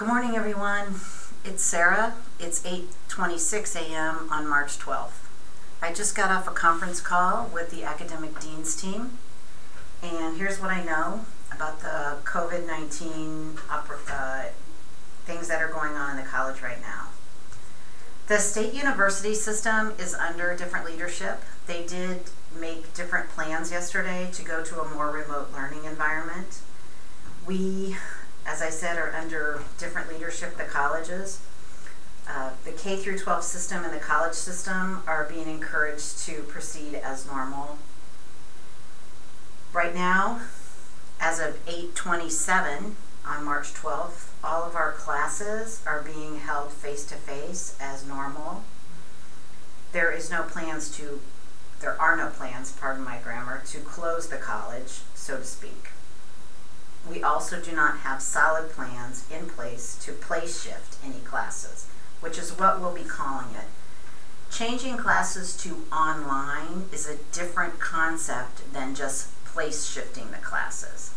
Good morning, everyone. It's Sarah. It's 8:26 a.m. on March 12th. I just got off a conference call with the academic dean's team, and here's what I know about the COVID-19 uh, things that are going on in the college right now. The state university system is under different leadership. They did make different plans yesterday to go to a more remote learning environment. We, as I said, are under different leadership, the colleges. Uh, the K through 12 system and the college system are being encouraged to proceed as normal. Right now, as of 827 on March 12th, all of our classes are being held face to face as normal. There is no plans to, there are no plans, pardon my grammar, to close the college, so to speak. We also do not have solid plans in place to place shift any classes which is what we'll be calling it. Changing classes to online is a different concept than just place shifting the classes,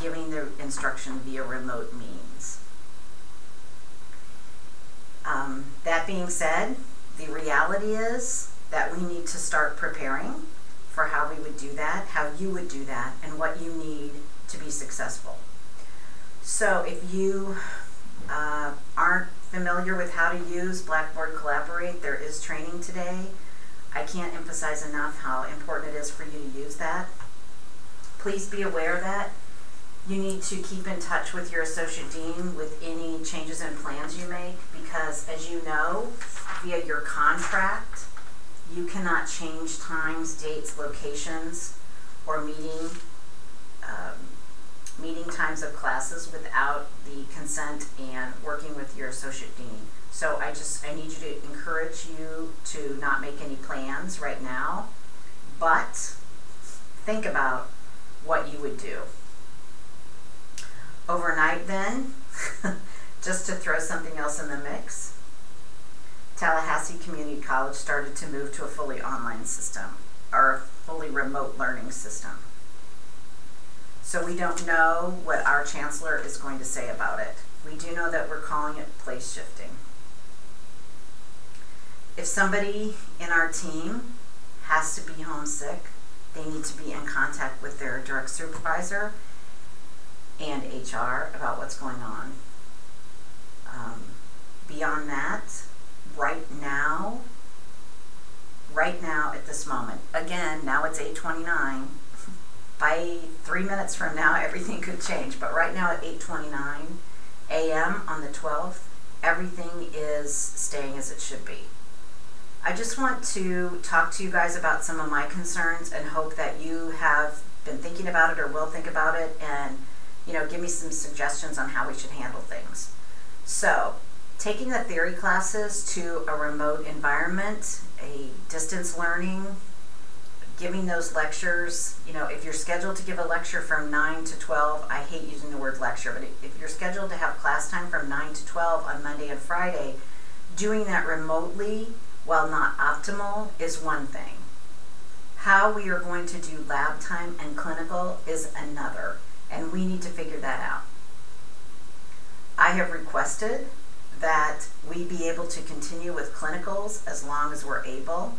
giving the instruction via remote means. Um, that being said, the reality is that we need to start preparing for how we would do that, how you would do that, and what you need to be successful. So if you uh, aren't familiar with how to use Blackboard Collaborate, there is training today. I can't emphasize enough how important it is for you to use that. Please be aware that you need to keep in touch with your associate dean with any changes in plans you make because as you know, via your contract, you cannot change times, dates, locations, or meeting um, meeting times of classes without the consent and working with your associate dean. So I just, I need you to encourage you to not make any plans right now, but think about what you would do. Overnight then, just to throw something else in the mix, Tallahassee Community College started to move to a fully online system or a fully remote learning system. So we don't know what our chancellor is going to say about it. We do know that we're calling it place shifting. If somebody in our team has to be homesick, they need to be in contact with their direct supervisor and HR about what's going on. Um, beyond that, right now, right now at this moment, again, now it's 829, by three minutes from now, everything could change. But right now at 8:29 a.m. on the 12th, everything is staying as it should be. I just want to talk to you guys about some of my concerns and hope that you have been thinking about it or will think about it and you know give me some suggestions on how we should handle things. So, taking the theory classes to a remote environment, a distance learning giving those lectures, you know, if you're scheduled to give a lecture from 9 to 12, I hate using the word lecture, but if you're scheduled to have class time from 9 to 12 on Monday and Friday, doing that remotely, while not optimal, is one thing. How we are going to do lab time and clinical is another, and we need to figure that out. I have requested that we be able to continue with clinicals as long as we're able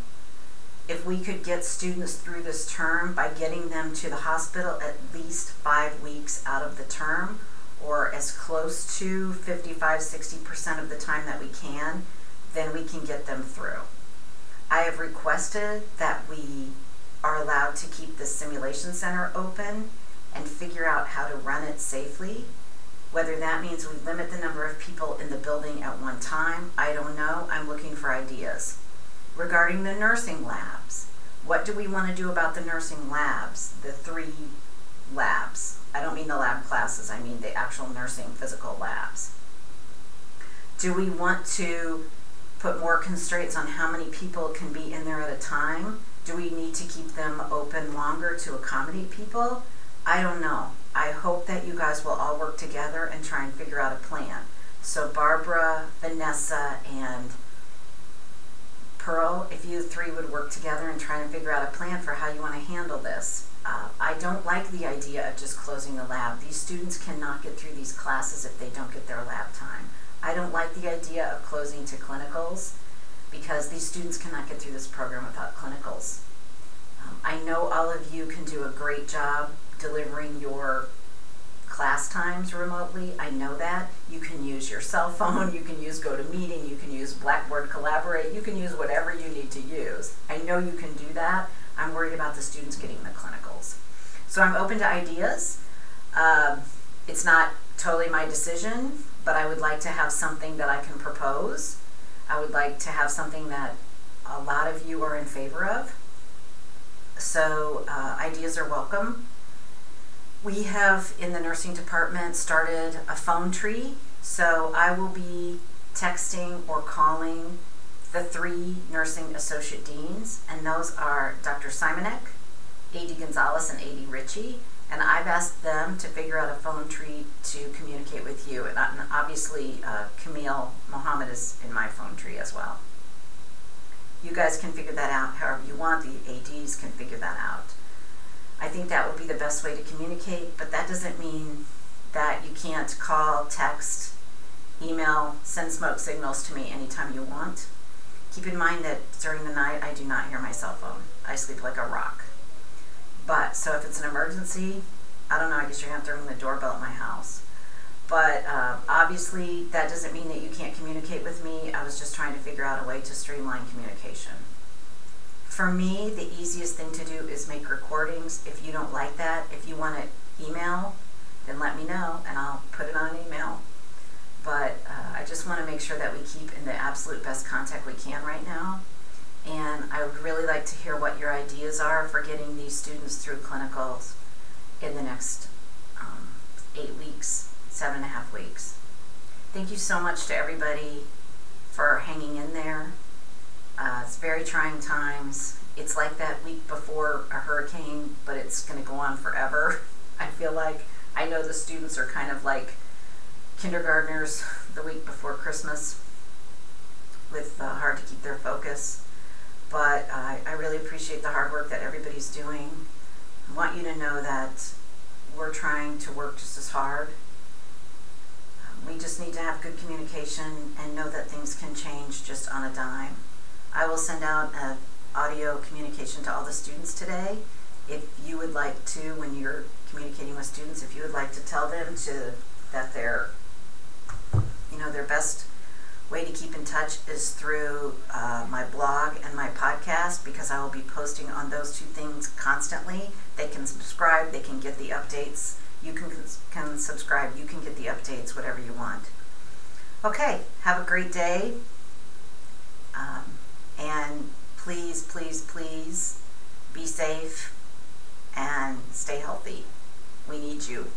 if we could get students through this term by getting them to the hospital at least five weeks out of the term or as close to 55 60% of the time that we can, then we can get them through. I have requested that we are allowed to keep the simulation center open and figure out how to run it safely. Whether that means we limit the number of people in the building at one time, I don't know. I'm looking for ideas regarding the nursing labs. What do we want to do about the nursing labs, the three labs? I don't mean the lab classes, I mean the actual nursing physical labs. Do we want to put more constraints on how many people can be in there at a time? Do we need to keep them open longer to accommodate people? I don't know. I hope that you guys will all work together and try and figure out a plan. So Barbara, Vanessa, and Pearl, if you three would work together and try and figure out a plan for how you want to handle this. Uh, I don't like the idea of just closing the lab. These students cannot get through these classes if they don't get their lab time. I don't like the idea of closing to clinicals because these students cannot get through this program without clinicals. Um, I know all of you can do a great job delivering your class times remotely. I know that. You can use your cell phone, you can use GoToMeeting, you can use Blackboard Collaborate, you can use whatever you need to use. I know you can do that. I'm worried about the students getting the clinicals. So I'm open to ideas. Um, it's not totally my decision, but I would like to have something that I can propose. I would like to have something that a lot of you are in favor of. So uh, ideas are welcome. We have in the nursing department started a phone tree. So I will be texting or calling the three nursing associate deans, and those are Dr. Simonek, A.D. Gonzalez, and A.D. Ritchie. And I've asked them to figure out a phone tree to communicate with you. And obviously, uh, Camille Mohammed is in my phone tree as well. You guys can figure that out however you want. The ADs can figure that out. I think that would be the best way to communicate, but that doesn't mean that you can't call, text, email, send smoke signals to me anytime you want. Keep in mind that during the night I do not hear my cell phone. I sleep like a rock. But, so if it's an emergency, I don't know, I guess you're going to have to ring the doorbell at my house. But uh, obviously, that doesn't mean that you can't communicate with me. I was just trying to figure out a way to streamline communication. For me, the easiest thing to do is make recordings. If you don't like that, if you want to email, then let me know and I'll put it on email. But uh, I just want to make sure that we keep in the absolute best contact we can right now. And I would really like to hear what your ideas are for getting these students through clinicals in the next um, eight weeks, seven and a half weeks. Thank you so much to everybody for hanging in there. Uh, it's very trying times. It's like that week before a hurricane, but it's going to go on forever. I feel like I know the students are kind of like kindergartners the week before Christmas with uh, hard to keep their focus. But I, I really appreciate the hard work that everybody's doing. I want you to know that we're trying to work just as hard. Um, we just need to have good communication and know that things can change just on a dime. I will send out an audio communication to all the students today. If you would like to, when you're communicating with students, if you would like to tell them to that their, you know, their best way to keep in touch is through uh, my blog and my podcast because I will be posting on those two things constantly. They can subscribe, they can get the updates. You can, can subscribe, you can get the updates, whatever you want. Okay, have a great day. Um, and please, please, please be safe and stay healthy. We need you.